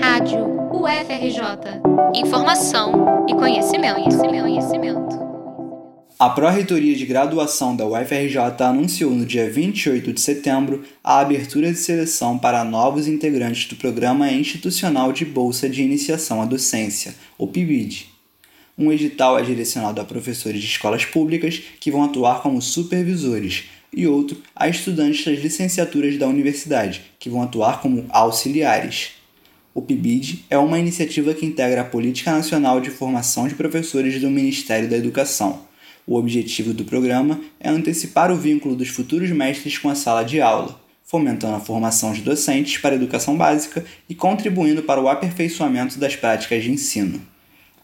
Rádio UFRJ. Informação e conhecimento, conhecimento, conhecimento. A Pró-Reitoria de Graduação da UFRJ anunciou no dia 28 de setembro a abertura de seleção para novos integrantes do Programa Institucional de Bolsa de Iniciação à Docência, o PIBID. Um edital é direcionado a professores de escolas públicas que vão atuar como supervisores, e outro a estudantes das licenciaturas da universidade, que vão atuar como auxiliares. O PIBID é uma iniciativa que integra a Política Nacional de Formação de Professores do Ministério da Educação. O objetivo do programa é antecipar o vínculo dos futuros mestres com a sala de aula, fomentando a formação de docentes para a educação básica e contribuindo para o aperfeiçoamento das práticas de ensino.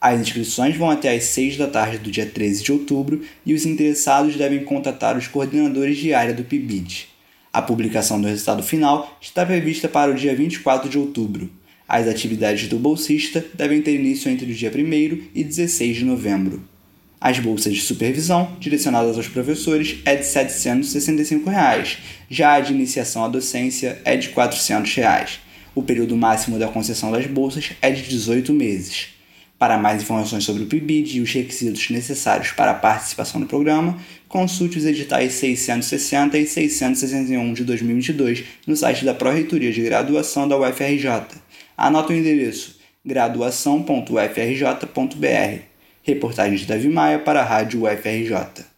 As inscrições vão até às 6 da tarde do dia 13 de outubro e os interessados devem contatar os coordenadores de área do PIBID. A publicação do resultado final está prevista para o dia 24 de outubro. As atividades do bolsista devem ter início entre o dia 1 e 16 de novembro. As bolsas de supervisão, direcionadas aos professores, é de 765 reais. já a de iniciação à docência é de 400 reais. O período máximo da concessão das bolsas é de 18 meses. Para mais informações sobre o PIBID e os requisitos necessários para a participação no programa, consulte os editais 660 e 661 de 2022 no site da Pró-Reitoria de Graduação da UFRJ. Anota o endereço graduação.ufrj.br. Reportagem de Davi Maia para a Rádio UFRJ.